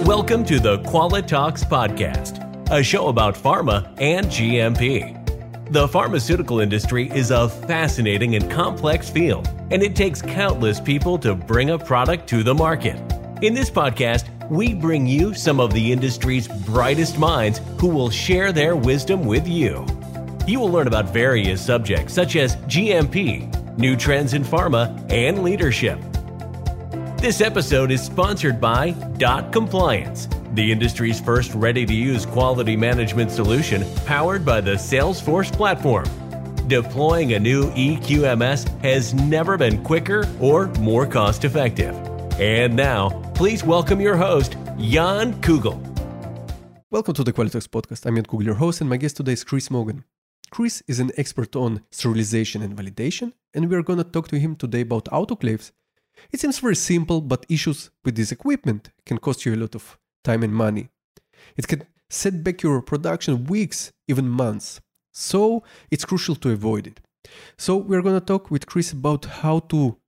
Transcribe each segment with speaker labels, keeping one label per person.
Speaker 1: Welcome to the Qualitalks Podcast, a show about pharma and GMP. The pharmaceutical industry is a fascinating and complex field, and it takes countless people to bring a product to the market. In this podcast, we bring you some of the industry's brightest minds who will share their wisdom with you. You will learn about various subjects such as GMP, new trends in pharma, and leadership. This episode is sponsored by Dot Compliance, the industry's first ready to use quality management solution powered by the Salesforce platform. Deploying a new EQMS has never been quicker or more cost effective. And now, please welcome your host, Jan Kugel.
Speaker 2: Welcome to the Qualitalks podcast. I'm Jan Kugel, your host, and my guest today is Chris Maughan. Chris is an expert on sterilization and validation, and we are going to talk to him today about autoclaves it seems very simple, but issues with this equipment can cost you a lot of time and money. It can set back your production weeks, even months. So it's crucial to avoid it. So we're going to talk with Chris about how to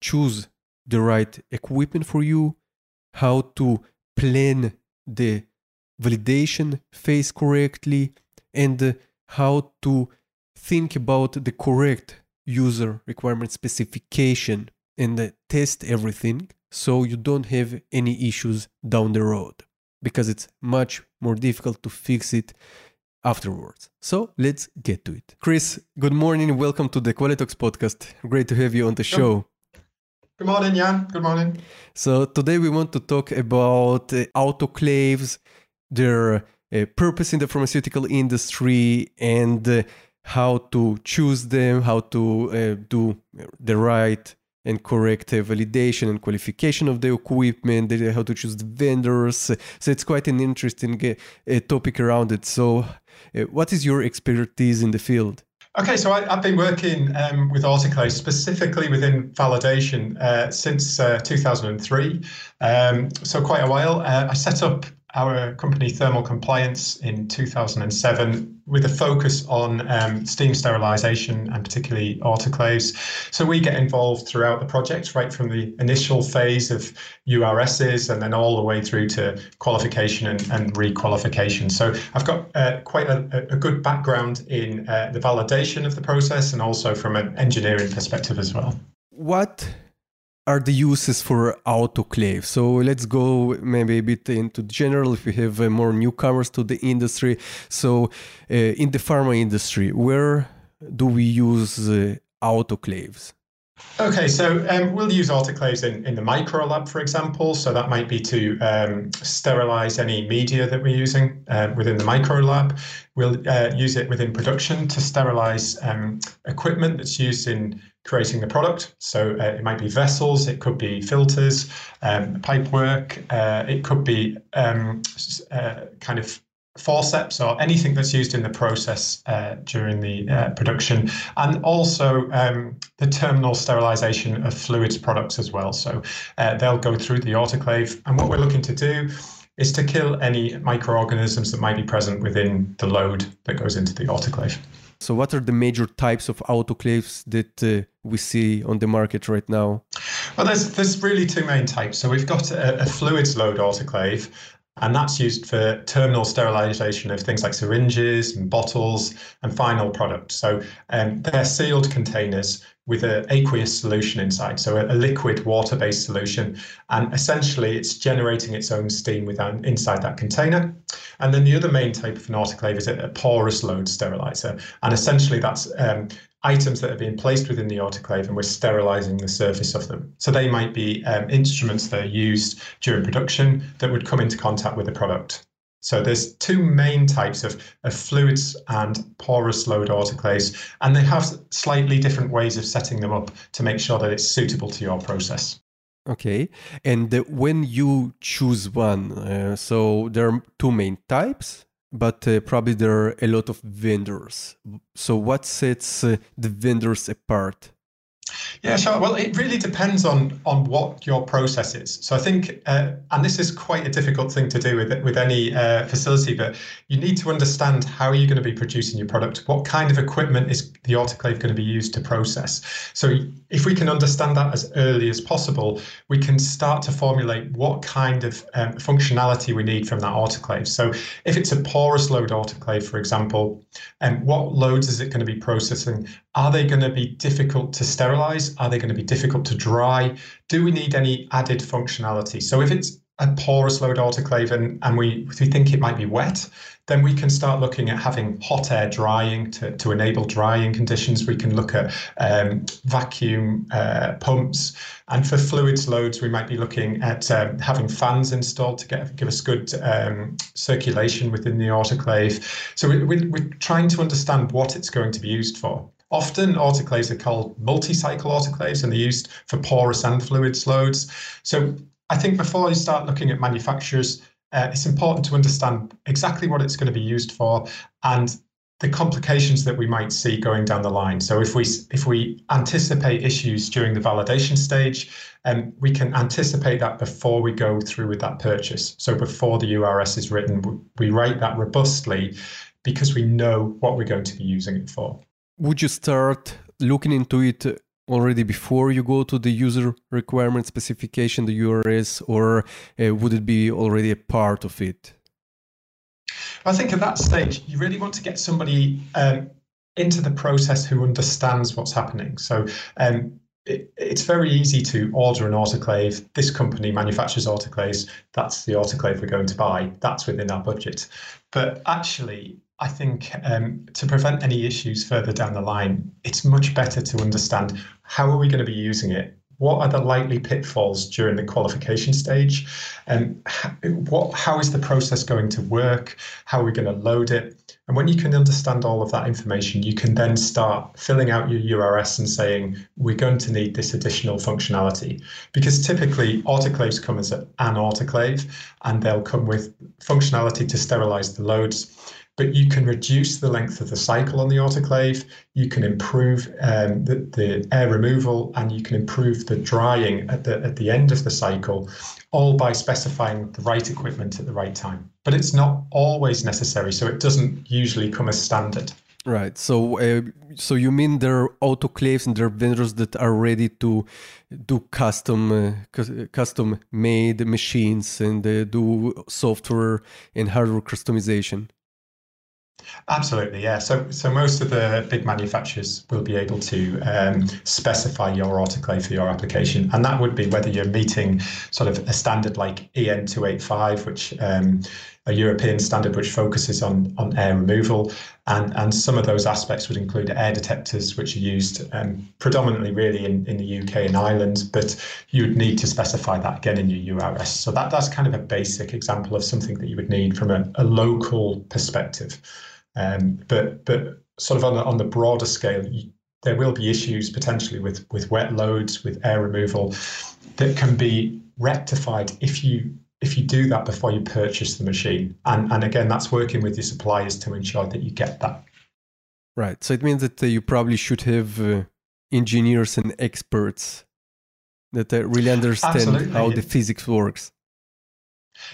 Speaker 2: choose the right equipment for you, how to plan the validation phase correctly, and how to think about the correct user requirement specification and test everything so you don't have any issues down the road because it's much more difficult to fix it afterwards. So let's get to it. Chris, good morning. Welcome to the Qualitalks podcast. Great to have you on the show.
Speaker 3: Good morning, Jan. Good morning.
Speaker 2: So today we want to talk about uh, autoclaves, their uh, purpose in the pharmaceutical industry, and uh, how to choose them, how to uh, do the right and correct uh, validation and qualification of the equipment, how to choose the vendors. So it's quite an interesting uh, topic around it. So, uh, what is your expertise in the field?
Speaker 3: Okay, so I, have been working um, with autoclaves specifically within validation uh, since uh, 2003. Um, so quite a while. Uh, I set up our company Thermal Compliance in 2007 with a focus on um, steam sterilization and particularly autoclaves. So we get involved throughout the project, right from the initial phase of URSs and then all the way through to qualification and, and requalification. So I've got uh, quite a, a, good background in uh, the validation of the process and also from an engineering perspective as well.
Speaker 2: What are the uses for autoclave? So let's go maybe a bit into general if we have uh, more newcomers to the industry. So uh, in the pharma industry, where do we use uh, autoclaves?
Speaker 3: Okay, so um, we'll use autoclaves in, in the micro lab, for example. So that might be to um, sterilize any media that we're using uh, within the micro lab. We'll uh, use it within production to sterilize um, equipment that's used in creating the product. So uh, it might be vessels, it could be filters, um, pipe work, uh, it could be um, uh, kind of forceps or anything that's used in the process uh, during the uh, production, and also um, the terminal sterilization of fluids products as well. So uh, they'll go through the autoclave, and what we're looking to do is to kill any microorganisms that might be present within the load that goes into the autoclave.
Speaker 2: So, what are the major types of autoclaves that uh, we see on the market right now?
Speaker 3: Well, there's there's really two main types. So we've got a, a fluids load autoclave, and that's used for terminal sterilization of things like syringes and bottles and final products. So um, they're sealed containers with an aqueous solution inside, so a, a liquid water-based solution, and essentially it's generating its own steam within inside that container. And then the other main type of an autoclave is a, a porous load sterilizer, and essentially that's um, items that are being placed within the autoclave and we're sterilizing the surface of them. So they might be um, instruments that are used during production that would come into contact with the product. So there's two main types of, of fluids and porous load autoclaves, and they have slightly different ways of setting them up to make sure that it's suitable to your process.
Speaker 2: Okay, and when you choose one, uh, so there are two main types, but uh, probably there are a lot of vendors. So what sets uh, the vendors apart?
Speaker 3: Yeah, sure. Well, it really depends on on what your process is. So I think, uh, and this is quite a difficult thing to do with with any uh, facility, but you need to understand how you're going to be producing your product. What kind of equipment is the autoclave going to be used to process? So if we can understand that as early as possible, we can start to formulate what kind of um, functionality we need from that autoclave. So if it's a porous load autoclave, for example, and um, what loads is it going to be processing? Are they going to be difficult to sterilize? Are they going to be difficult to dry? Do we need any added functionality? So if it's a porous load autoclave and, and we, we think it might be wet, then we can start looking at having hot air drying to, to enable drying conditions. We can look at um, vacuum uh, pumps. And for fluids loads, we might be looking at um, having fans installed to get, give us good um, circulation within the autoclave. So we, we, we're trying to understand what it's going to be used for. Often autoclaves are called multi-cycle autoclaves and they're used for porous and fluids loads. So I think before you start looking at manufacturers, uh, it's important to understand exactly what it's going to be used for and the complications that we might see going down the line. So if we if we anticipate issues during the validation stage, um, we can anticipate that before we go through with that purchase. So before the URS is written, we write that robustly because we know what we're going to be using it for.
Speaker 2: Would you start looking into it already before you go to the user requirement specification, the URS, or uh, would it be already a part of it?
Speaker 3: I think at that stage, you really want to get somebody um, into the process who understands what's happening. So um, it, it's very easy to order an autoclave. This company manufactures autoclaves. That's the autoclave we're going to buy. That's within our budget. But actually, I think um, to prevent any issues further down the line, it's much better to understand how are we going to be using it? What are the likely pitfalls during the qualification stage? And what, how is the process going to work? How are we going to load it? And when you can understand all of that information, you can then start filling out your URS and saying, we're going to need this additional functionality. Because typically autoclaves come as an autoclave and they'll come with functionality to sterilize the loads but you can reduce the length of the cycle on the autoclave, you can improve um, the, the, air removal, and you can improve the drying at the, at the end of the cycle, all by specifying the right equipment at the right time. But it's not always necessary, so it doesn't usually come as standard.
Speaker 2: Right. So, uh, so you mean there are autoclaves and there are vendors that are ready to do custom, uh, custom made machines and uh, do software and hardware customization?
Speaker 3: Absolutely, yeah. So, so most of the big manufacturers will be able to um, specify your autoclave for your application, and that would be whether you're meeting sort of a standard like EN two eight five, which um, a European standard which focuses on on air removal, and and some of those aspects would include air detectors, which are used um, predominantly really in, in the UK and Ireland, but you would need to specify that again in your URS. So that that's kind of a basic example of something that you would need from a, a local perspective. Um, but but sort of on the, on the broader scale, you, there will be issues potentially with with wet loads, with air removal, that can be rectified if you if you do that before you purchase the machine. And and again, that's working with your suppliers to ensure that you get that.
Speaker 2: Right. So it means that uh, you probably should have uh, engineers and experts that uh, really understand Absolutely. how the physics works.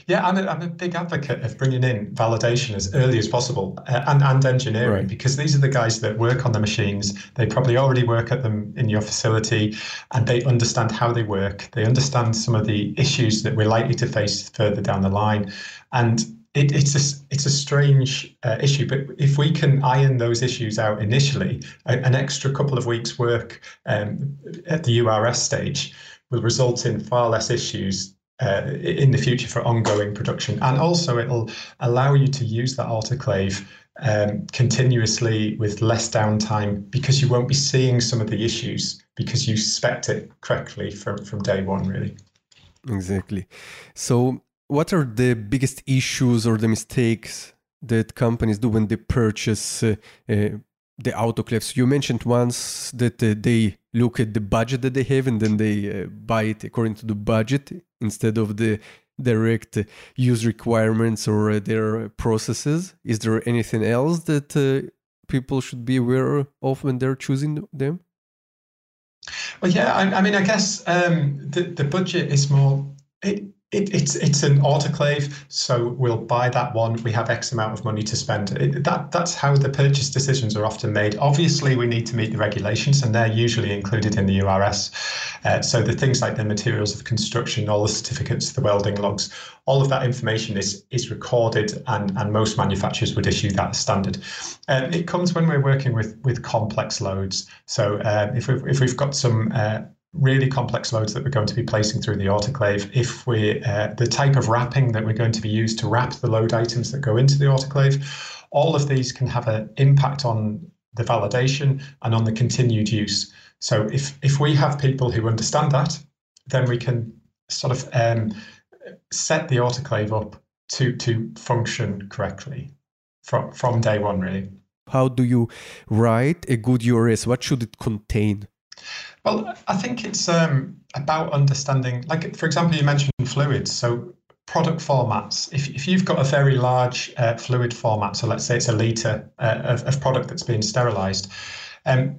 Speaker 3: Yeah, I'm a, I'm a big advocate of bringing in validation as early as possible uh, and, and engineering right. because these are the guys that work on the machines. They probably already work at them in your facility and they understand how they work. They understand some of the issues that we're likely to face further down the line. And it, it's a it's a strange uh, issue, but if we can iron those issues out initially, a, an extra couple of weeks' work um, at the URS stage will result in far less issues uh, in the future for ongoing production. And also, it'll allow you to use that autoclave um, continuously with less downtime because you won't be seeing some of the issues because you spec it correctly from, from day one, really.
Speaker 2: Exactly. So, what are the biggest issues or the mistakes that companies do when they purchase uh, uh, the autoclaves. You mentioned once that uh, they look at the budget that they have and then they uh, buy it according to the budget instead of the direct use requirements or uh, their processes. Is there anything else that uh, people should be aware of when they're choosing them?
Speaker 3: Well, yeah, I, I mean, I guess um, the the budget is more. It, it, it's it's an autoclave, so we'll buy that one. We have X amount of money to spend. It, that that's how the purchase decisions are often made. Obviously, we need to meet the regulations, and they're usually included in the URS. Uh, so the things like the materials of construction, all the certificates, the welding logs, all of that information is is recorded, and and most manufacturers would issue that standard. Um, it comes when we're working with with complex loads. So uh, if we've if we've got some uh, really complex loads that we're going to be placing through the autoclave. If we uh, the type of wrapping that we're going to be used to wrap the load items that go into the autoclave, all of these can have an impact on the validation and on the continued use. So if if we have people who understand that, then we can sort of um, set the autoclave up to to function correctly from from day one, really.
Speaker 2: How do you write a good URS? What should it contain?
Speaker 3: Well, I think it's um, about understanding, like, for example, you mentioned fluids. So, product formats. If, if you've got a very large uh, fluid format, so let's say it's a litre uh, of, of product that's being sterilised, um,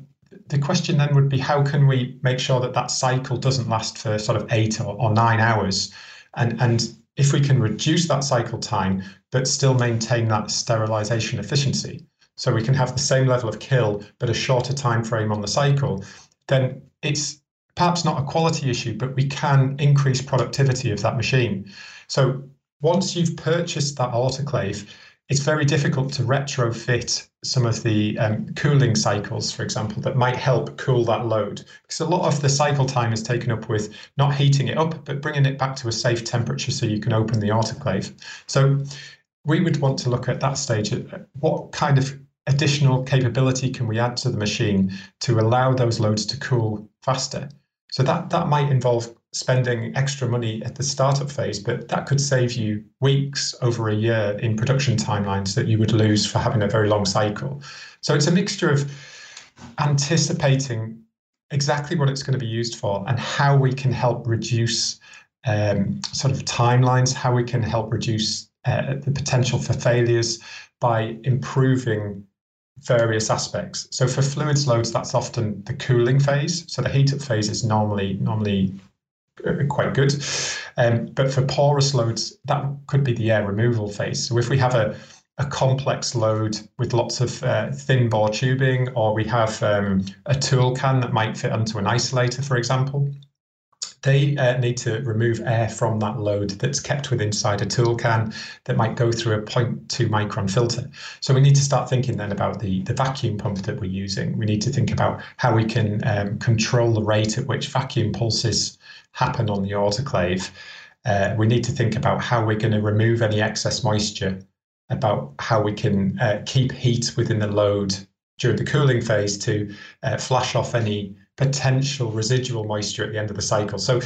Speaker 3: the question then would be how can we make sure that that cycle doesn't last for sort of eight or, or nine hours? And, and if we can reduce that cycle time, but still maintain that sterilisation efficiency, so we can have the same level of kill, but a shorter time frame on the cycle, then it's perhaps not a quality issue, but we can increase productivity of that machine. So once you've purchased that autoclave, it's very difficult to retrofit some of the um, cooling cycles, for example, that might help cool that load. Because a lot of the cycle time is taken up with not heating it up, but bringing it back to a safe temperature so you can open the autoclave. So we would want to look at that stage at what kind of additional capability can we add to the machine to allow those loads to cool faster? So that that might involve spending extra money at the startup phase, but that could save you weeks over a year in production timelines that you would lose for having a very long cycle. So it's a mixture of anticipating exactly what it's going to be used for and how we can help reduce um, sort of timelines, how we can help reduce uh, the potential for failures by improving various aspects. So for fluids loads, that's often the cooling phase. So the heat up phase is normally normally uh, quite good. Um, but for porous loads, that could be the air removal phase. So if we have a, a complex load with lots of uh, thin bore tubing, or we have um, a tool can that might fit onto an isolator, for example, they uh, need to remove air from that load that's kept within inside a tool can that might go through a 0.2 micron filter. So we need to start thinking then about the, the vacuum pump that we're using. We need to think about how we can um, control the rate at which vacuum pulses happen on the autoclave. Uh, we need to think about how we're going to remove any excess moisture, about how we can uh, keep heat within the load during the cooling phase to uh, flash off any potential residual moisture at the end of the cycle. So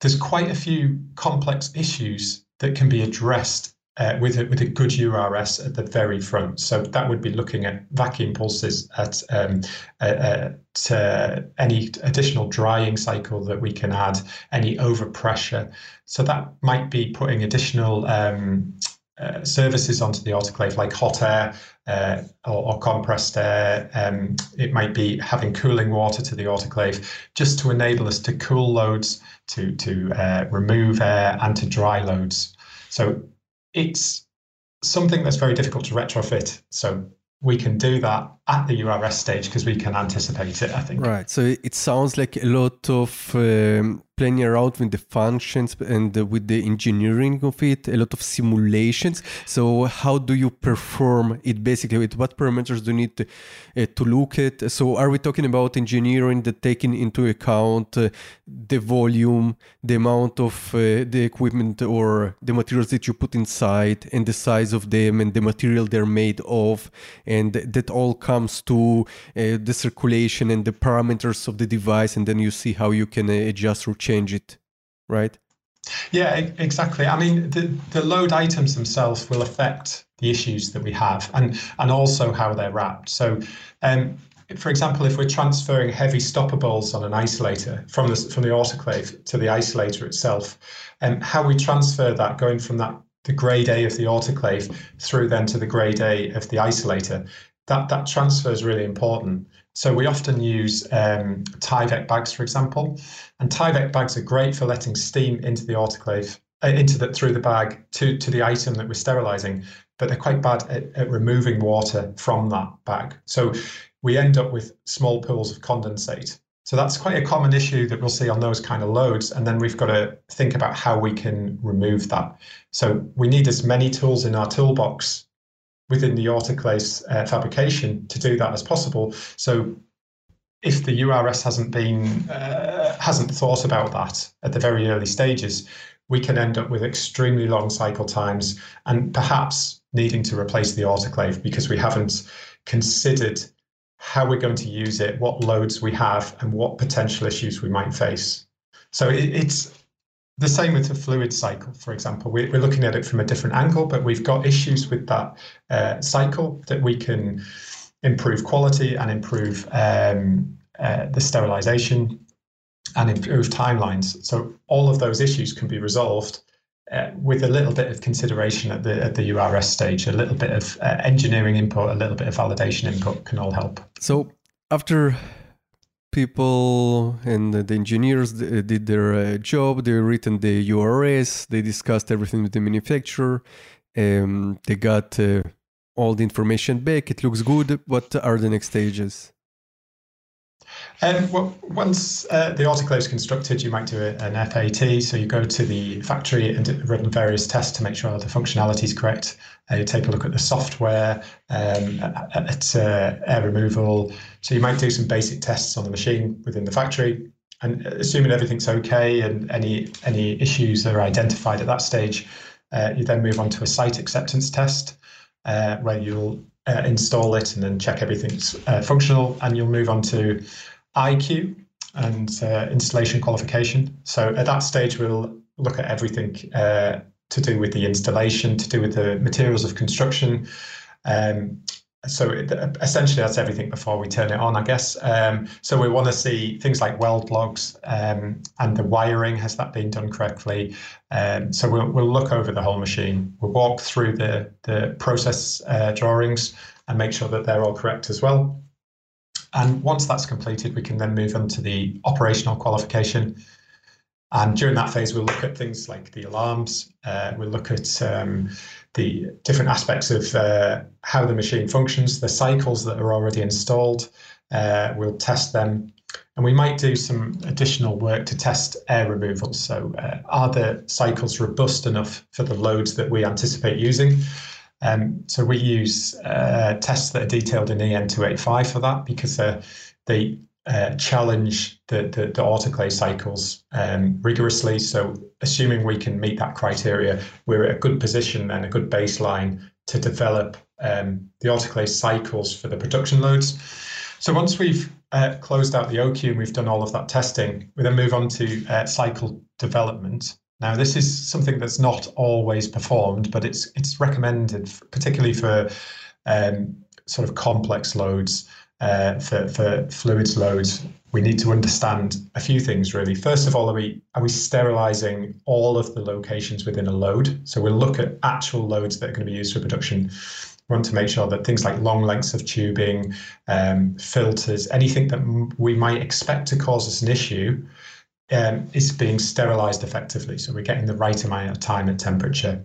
Speaker 3: there's quite a few complex issues that can be addressed uh, with a, with a good URS at the very front. So that would be looking at vacuum pulses, at, um, at uh, any additional drying cycle that we can add, any overpressure. So that might be putting additional um, uh, services onto the autoclave like hot air uh, or, or, compressed air. Um, it might be having cooling water to the autoclave just to enable us to cool loads, to, to uh, remove air, and to dry loads. So it's something that's very difficult to retrofit. So we can do that at the URS stage because we can anticipate it, I think.
Speaker 2: Right. So it sounds like a lot of um, playing around with the functions and with the engineering of it, a lot of simulations. So how do you perform it basically? With what parameters do you need to, uh, to look at? So are we talking about engineering that taking into account uh, the volume, the amount of uh, the equipment or the materials that you put inside and the size of them and the material they're made of and that all comes to uh, the circulation and the parameters of the device and then you see how you can uh, adjust or change change it, right?
Speaker 3: Yeah, exactly. I mean, the, the load items themselves will affect the issues that we have and, and also how they're wrapped. So, um, for example, if we're transferring heavy stoppables on an isolator from the, from the autoclave to the isolator itself, and um, how we transfer that going from that the grade A of the autoclave through then to the grade A of the isolator, that, that transfer is really important So we often use um, Tyvek bags, for example, and Tyvek bags are great for letting steam into the autoclave, uh, into the through the bag to to the item that we're sterilizing, but they're quite bad at, at removing water from that bag. So we end up with small pools of condensate. So that's quite a common issue that we'll see on those kind of loads. And then we've got to think about how we can remove that. So we need as many tools in our toolbox within the autoclave uh, fabrication to do that as possible. So if the URS hasn't been uh, hasn't thought about that at the very early stages, we can end up with extremely long cycle times and perhaps needing to replace the autoclave because we haven't considered how we're going to use it, what loads we have, and what potential issues we might face. So it, it's the same with the fluid cycle, for example. We, are looking at it from a different angle, but we've got issues with that uh, cycle that we can improve quality and improve um, uh, the sterilization and improve timelines. So all of those issues can be resolved uh, with a little bit of consideration at the at the URS stage, a little bit of uh, engineering input, a little bit of validation input can all help.
Speaker 2: So after people and the engineers did their uh, job. They written the URS. They discussed everything with the manufacturer. Um, they got uh, all the information back. It looks good. What are the next stages?
Speaker 3: Um, well, once uh, the autoclave is constructed, you might do an FAT. So you go to the factory and run various tests to make sure the functionality is correct. Uh, you take a look at the software, um, at uh, air removal. So you might do some basic tests on the machine within the factory. And assuming everything's okay and any any issues that are identified at that stage, uh, you then move on to a site acceptance test uh, where you'll uh, install it and then check everything's functional, and you'll move on to IQ and uh, installation qualification. So at that stage, we'll look at everything uh, to do with the installation, to do with the materials of construction. Um, so it, essentially, that's everything before we turn it on, I guess. Um, so we want to see things like weld logs um, and the wiring. Has that been done correctly? Um, so we'll, we'll look over the whole machine. We'll walk through the the process uh, drawings and make sure that they're all correct as well. And once that's completed, we can then move on to the operational qualification. And during that phase, we'll look at things like the alarms. Uh, we'll look at um, the different aspects of uh, how the machine functions, the cycles that are already installed. Uh, we'll test them. And we might do some additional work to test air removal. So, uh, are the cycles robust enough for the loads that we anticipate using? Um, so we use uh, tests that are detailed in EN 285 for that because uh, they uh, challenge the, the, the, autoclave cycles um, rigorously. So assuming we can meet that criteria, we're at a good position and a good baseline to develop um, the autoclave cycles for the production loads. So once we've uh, closed out the OQ and we've done all of that testing, we then move on to uh, cycle development. Now, this is something that's not always performed, but it's it's recommended, particularly for um, sort of complex loads, uh, for for fluids loads. We need to understand a few things really. First of all, are we are we sterilizing all of the locations within a load? So we'll look at actual loads that are going to be used for production. We want to make sure that things like long lengths of tubing, um, filters, anything that we might expect to cause us an issue um, is being sterilized effectively. So we're getting the right amount of time and temperature.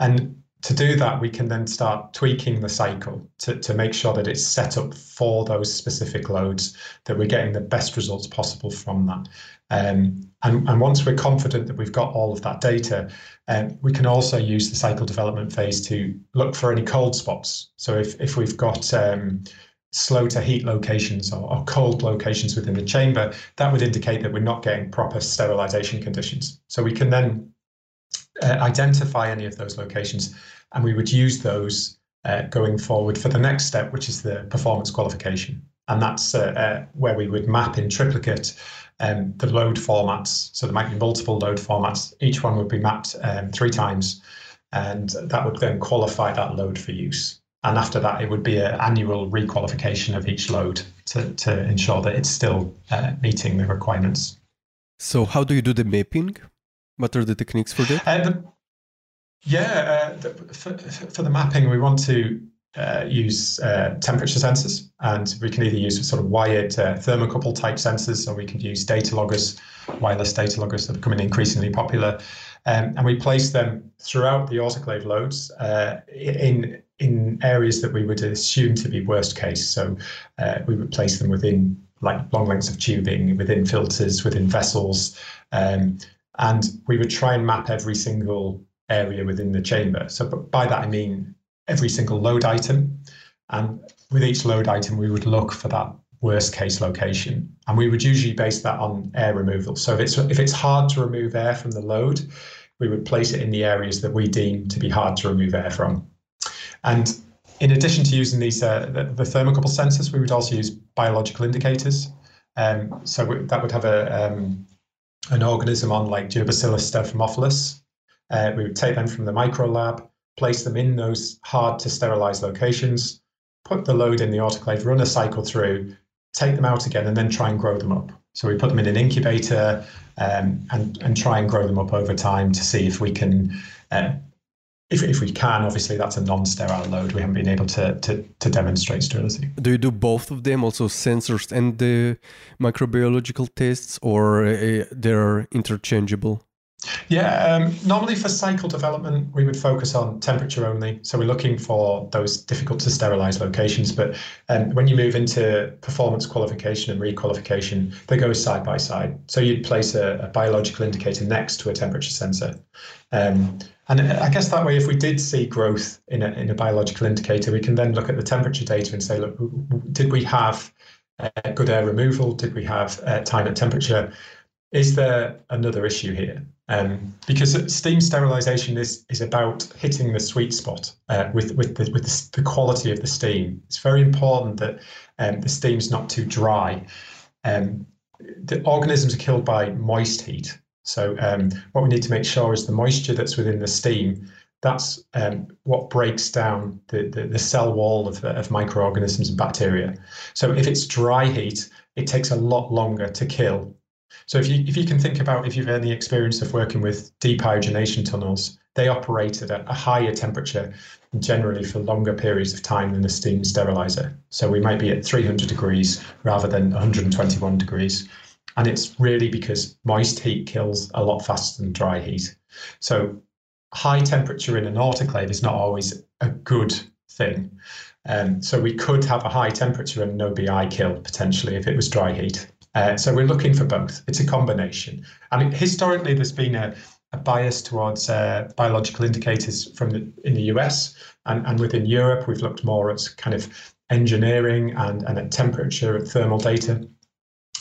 Speaker 3: And to do that, we can then start tweaking the cycle to, to make sure that it's set up for those specific loads, that we're getting the best results possible from that. Um, and, and once we're confident that we've got all of that data, um, we can also use the cycle development phase to look for any cold spots. So if, if we've got um, slow to heat locations or, or, cold locations within the chamber, that would indicate that we're not getting proper sterilization conditions. So we can then uh, identify any of those locations and we would use those uh, going forward for the next step, which is the performance qualification. And that's uh, uh where we would map in triplicate um, the load formats. So there might be multiple load formats. Each one would be mapped um, three times, and that would then qualify that load for use and after that it would be an annual requalification of each load to, to ensure that it's still uh, meeting the requirements.
Speaker 2: So how do you do the mapping? What are the techniques for that?
Speaker 3: Uh, the, yeah, uh, the, for, for the mapping, we want to uh, use uh, temperature sensors, and we can either use sort of wired uh, thermocouple type sensors, or we can use data loggers, wireless data loggers that are becoming increasingly popular. Um, and we place them throughout the autoclave loads uh, in in areas that we would assume to be worst case. So we would place them within like long lengths of tubing, within filters, within vessels, um, and we would try and map every single area within the chamber. So by that I mean every single load item. And with each load item, we would look for that worst case location. And we would usually base that on air removal. So if it's if it's hard to remove air from the load, we would place it in the areas that we deem to be hard to remove air from. And in addition to using these uh, the, the, thermocouple sensors, we would also use biological indicators. Um, so we, that would have a um, an organism on like Geobacillus stearothermophilus. Uh, we would take them from the micro lab, place them in those hard to sterilize locations, put the load in the autoclave, run a cycle through, take them out again, and then try and grow them up. So we put them in an incubator um, and, and try and grow them up over time to see if we can, uh, if, if we can, obviously that's a non-sterile load. We haven't been able to, to, to demonstrate sterility.
Speaker 2: Do you do both of them, also sensors and the microbiological tests, or uh, they're interchangeable?
Speaker 3: Yeah, um, normally for cycle development, we would focus on temperature only. So we're looking for those difficult to sterilize locations. But um, when you move into performance qualification and requalification, they go side by side. So you'd place a, a biological indicator next to a temperature sensor. Um, and I guess that way, if we did see growth in a, in a biological indicator, we can then look at the temperature data and say, look, did we have uh, good air removal? Did we have uh, time at temperature? Is there another issue here? Um, because steam sterilization is is about hitting the sweet spot uh, with with the, with the, the, quality of the steam. It's very important that um, the steam's not too dry. Um, the organisms are killed by moist heat. So um, what we need to make sure is the moisture that's within the steam. That's um, what breaks down the, the, the cell wall of, of microorganisms and bacteria. So if it's dry heat, it takes a lot longer to kill so if you if you can think about if you've had any experience of working with depyrogenation tunnels, they operate at a, higher temperature generally for longer periods of time than a steam sterilizer. So we might be at 300 degrees rather than 121 degrees. And it's really because moist heat kills a lot faster than dry heat. So high temperature in an autoclave is not always a good thing. Um, so we could have a high temperature and no BI kill potentially if it was dry heat. Uh, so we're looking for both. It's a combination. I mean, historically, there's been a, a bias towards uh, biological indicators from the, in the US and, and within Europe. We've looked more at kind of engineering and, and at temperature and thermal data.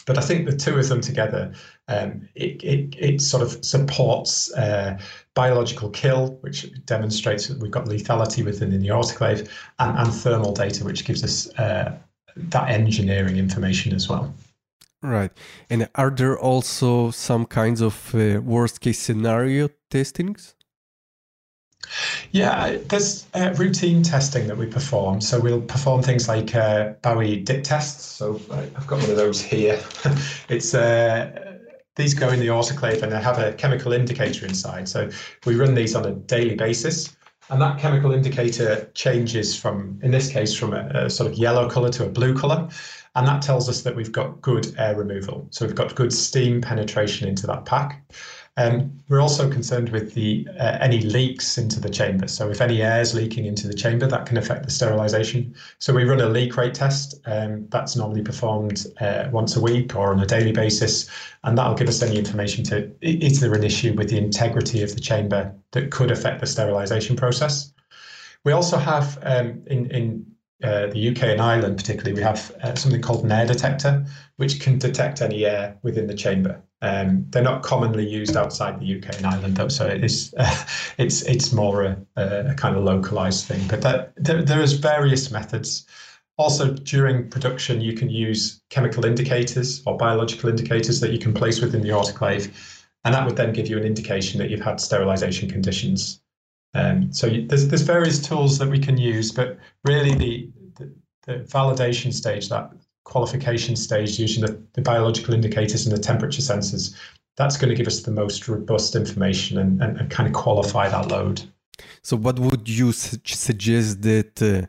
Speaker 3: But I think the two of them together, um, it, it, it sort of supports uh, biological kill, which demonstrates that we've got lethality within the autoclave, and, and thermal data, which gives us uh, that engineering information as well.
Speaker 2: Right. And are there also some kinds of uh, worst case scenario testings?
Speaker 3: Yeah, there's uh, routine testing that we perform. So we'll perform things like uh, Bowie-Dick tests. So I've got one of those here. it's uh, these go in the autoclave and they have a chemical indicator inside. So we run these on a daily basis. And that chemical indicator changes from, in this case, from a, a sort of yellow color to a blue color. And that tells us that we've got good air removal. So we've got good steam penetration into that pack. Um, we're also concerned with the uh, any leaks into the chamber. So if any air is leaking into the chamber, that can affect the sterilization. So we run a leak rate test. Um, that's normally performed uh, once a week or on a daily basis, and that'll give us any information to is there an issue with the integrity of the chamber that could affect the sterilization process. We also have um, in in uh, the UK and Ireland, particularly, we have uh, something called an air detector, which can detect any air within the chamber. Um, they're not commonly used outside the UK and Ireland, though, so it is uh, it's it's more a, a, kind of localized thing. But that, there, there is various methods. Also, during production, you can use chemical indicators or biological indicators that you can place within the autoclave, and that would then give you an indication that you've had sterilization conditions. Um, so you, there's there's various tools that we can use, but really the, the, the validation stage, that qualification stage, using the, the, biological indicators and the temperature sensors, that's going to give us the most robust information and, and, and kind of qualify that load.
Speaker 2: So, what would you su- suggest that uh,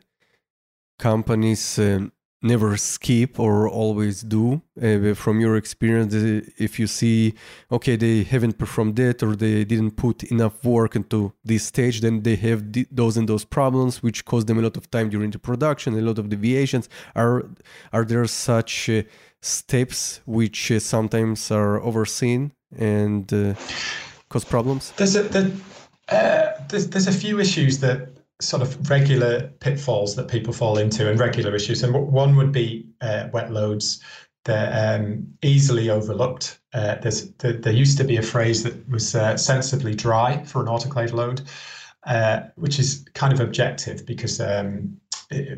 Speaker 2: companies um, never skip or always do. Uh, from your experience uh, if you see okay they haven't performed that or they didn't put enough work into this stage then they have th- those and those problems which cause them a lot of time during the production a lot of deviations. Are are there such uh, steps which uh, sometimes are overseen and uh, cause problems?
Speaker 3: There's a uh, there's, there's a few issues that sort of regular pitfalls that people fall into and regular issues. And one would be uh, wet loads. They're um, easily overlooked. Uh, there's there, there, used to be a phrase that was uh, sensibly dry for an autoclave load, uh, which is kind of objective because um,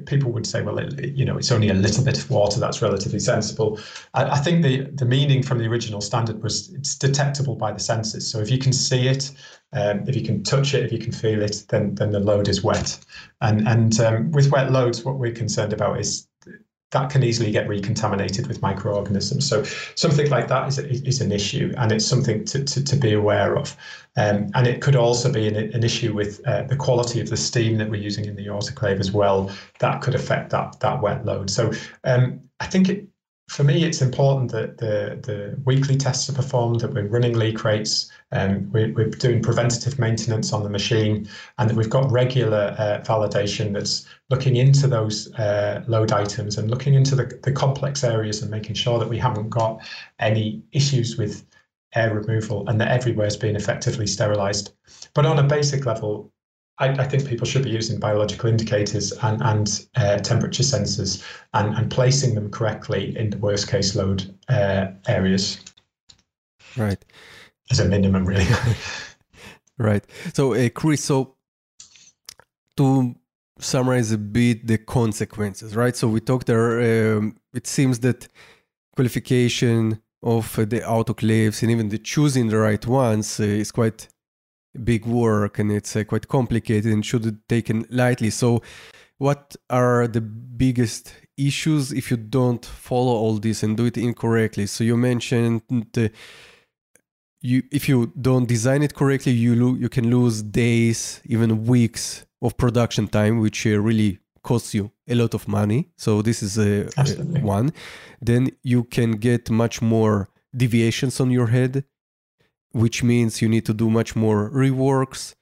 Speaker 3: people would say, well, it, you know, it's only a little bit of water that's relatively sensible. I, I, think the the meaning from the original standard was it's detectable by the senses. So if you can see it, um, if you can touch it, if you can feel it, then then the load is wet. And and um, with wet loads, what we're concerned about is that can easily get recontaminated with microorganisms. So something like that is, is an issue, and it's something to, to, to be aware of. Um, and it could also be an, an issue with uh, the quality of the steam that we're using in the autoclave as well. That could affect that that wet load. So um, I think it, for me, it's important that the, the weekly tests are performed, that we're running leak rates, um, we're, we're, doing preventative maintenance on the machine, and that we've got regular uh, validation that's looking into those uh, load items and looking into the, the complex areas and making sure that we haven't got any issues with air removal and that everywhere is being effectively sterilized. But on a basic level, I, I, think people should be using biological indicators and, and uh, temperature sensors and, and placing them correctly in the worst case load uh, areas.
Speaker 2: Right.
Speaker 3: As a minimum, really.
Speaker 2: right. So, uh, Chris, so to summarize a bit the consequences, right? So we talked there, um, it seems that qualification of the autoclaves and even the choosing the right ones uh, is quite big work and it's uh, quite complicated and should be taken lightly. So, what are the biggest issues if you don't follow all this and do it incorrectly? So, you mentioned the you if you don't design it correctly, you lo- you can lose days, even weeks of production time, which uh, really costs you a lot of money. So this is a, a one. Then you can get much more deviations on your head which means you need to do much more reworks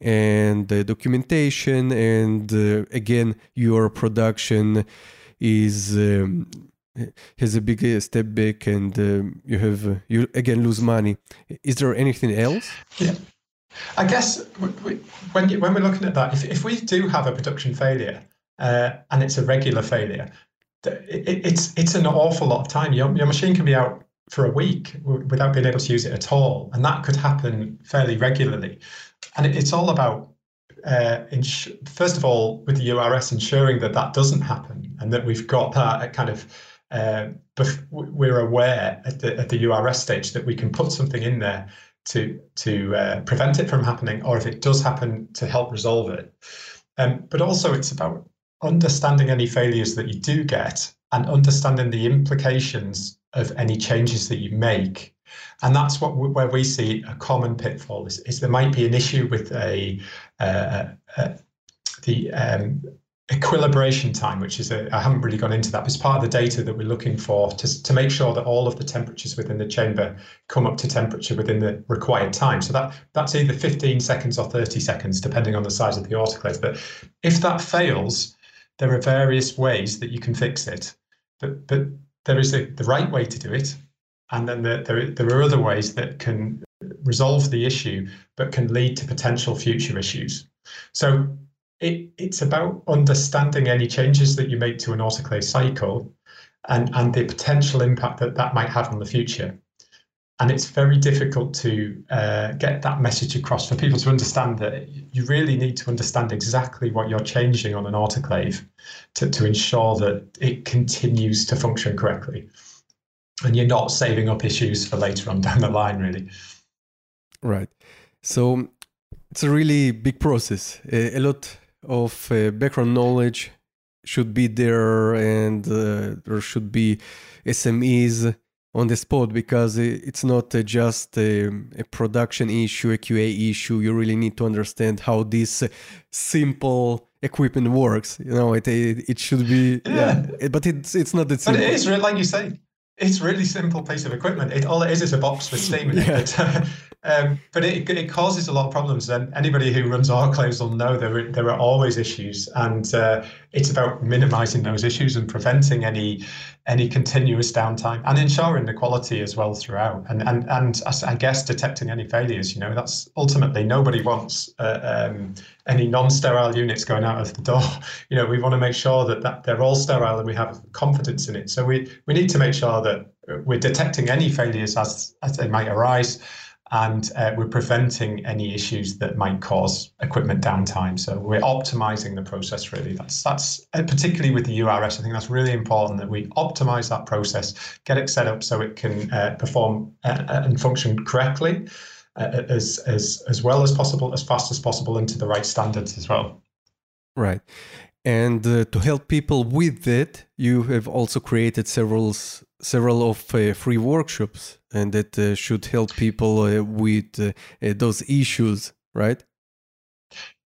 Speaker 2: and uh, documentation and uh, again your production is um, has a big step back and uh, you have uh, you again lose money. Is there anything else?
Speaker 3: Yeah. I guess we, when you, when we're looking at that if, if we do have a production failure uh, and it's a regular failure it, it's it's an awful lot of time. Your, your machine can be out for a week without being able to use it at all. And that could happen fairly regularly. And it's all about, uh, ins- first of all, with the URS, ensuring that that doesn't happen and that we've got that kind of, uh, bef- we're aware at the, at the URS stage that we can put something in there to, to uh, prevent it from happening, or if it does happen, to help resolve it. Um, but also, it's about understanding any failures that you do get and understanding the implications of any changes that you make. And that's what where we see a common pitfall is, is there might be an issue with a uh, uh, the um, equilibration time, which is I haven't really gone into that, but it's part of the data that we're looking for to, to make sure that all of the temperatures within the chamber come up to temperature within the required time. So that that's either 15 seconds or 30 seconds, depending on the size of the autoclave. But if that fails, there are various ways that you can fix it. But but there is a, the right way to do it, and then the, there there are other ways that can resolve the issue, but can lead to potential future issues. So it, it's about understanding any changes that you make to an autoclave cycle and, and the potential impact that that might have on the future. And it's very difficult to uh, get that message across for people to understand that you really need to understand exactly what you're changing on an autoclave to, to ensure that it continues to function correctly. And you're not saving up issues for later on down the line, really.
Speaker 2: Right. So it's a really big process. A, lot of uh, background knowledge should be there, and uh, there should be SMEs on the spot because it's not uh, just a, a, production issue, a QA issue. You really need to understand how this simple equipment works. You know, it it, it should be yeah. yeah. but it's it's not that simple.
Speaker 3: But it is like you say. It's really simple piece of equipment. It all it is is a box with steam in yeah. it. Um, but it, it causes a lot of problems, and anybody who runs autoclaves will know there there are always issues, and uh, it's about minimising those issues and preventing any any continuous downtime and ensuring the quality as well throughout. And and and I guess detecting any failures. You know, that's ultimately nobody wants uh, um, any non-sterile units going out of the door. You know, we want to make sure that, that they're all sterile and we have confidence in it. So we we need to make sure that we're detecting any failures as as they might arise and uh, we're preventing any issues that might cause equipment downtime. So we're optimizing the process really. That's that's uh, particularly with the URS. I think that's really important that we optimize that process, get it set up so it can uh, perform uh, uh, and function correctly, uh, as as as well as possible, as fast as possible, into the right standards as well.
Speaker 2: Right. And to help people with it, you have also created several several of uh, free workshops, and that uh, should help people uh, with uh, uh, those issues, right?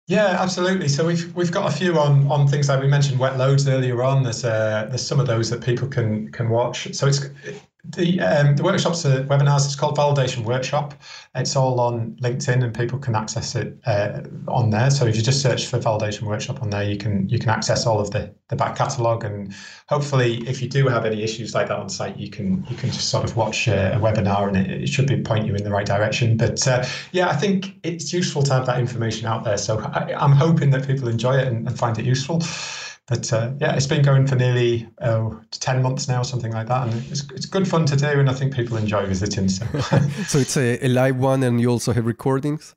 Speaker 3: Yeah, absolutely. So we've we've got a few on on things like we mentioned wet loads earlier on. There's uh, there's some of those that people can can watch. So it's the um, the workshops are webinars. It's called Validation Workshop. It's all on LinkedIn, and people can access it uh, on there. So if you just search for Validation Workshop on there, you can you can access all of the the back catalogue, and hopefully, if you do have any issues like that on site, you can you can just sort of watch a, a webinar, and it, it, should be point you in the right direction. But uh, yeah, I think it's useful to have that information out there. So I, am hoping that people enjoy it and, and find it useful. But uh, yeah, it's been going for nearly oh, 10 months now, something like that. And it's, it's good fun to do. And I think people enjoy visiting. So,
Speaker 2: so it's a, a live one and you also have recordings?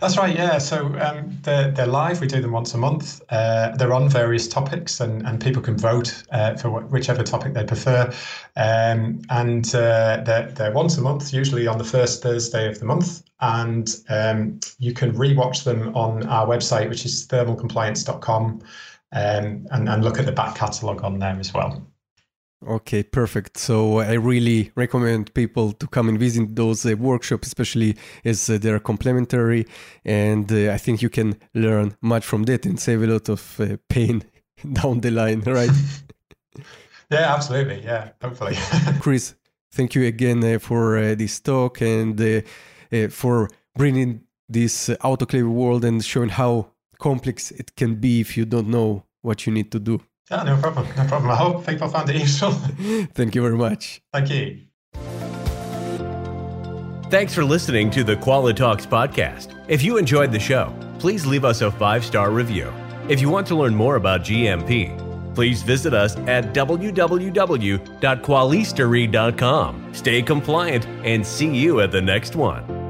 Speaker 3: That's right, yeah. So um, they're, they're live. We do them once a month. Uh, they're on various topics, and, and people can vote uh, for wh- whichever topic they prefer. Um, and uh, they're, they're once a month, usually on the first Thursday of the month. And um, you can rewatch them on our website, which is thermalcompliance.com, um, and, and look at the back catalogue on there as well.
Speaker 2: Okay, perfect. So I really recommend people to come and visit those uh, workshops, especially as uh, they're complimentary, and uh, I think you can learn much from that and save a lot of uh, pain down the line, right?
Speaker 3: yeah, absolutely. Yeah, hopefully.
Speaker 2: Chris, thank you again uh, for uh, this talk and for bringing this autoclave world and showing how complex it can be if you don't know what you need to do.
Speaker 3: Yeah, no problem. No problem. I hope people found it useful.
Speaker 2: Thank you very much.
Speaker 3: Thank you.
Speaker 1: Thanks for listening to the Qualitalks podcast. If you enjoyed the show, please leave us a five star review. If you want to learn more about GMP, please visit us at www.qualistery.com. Stay compliant and see you at the next one.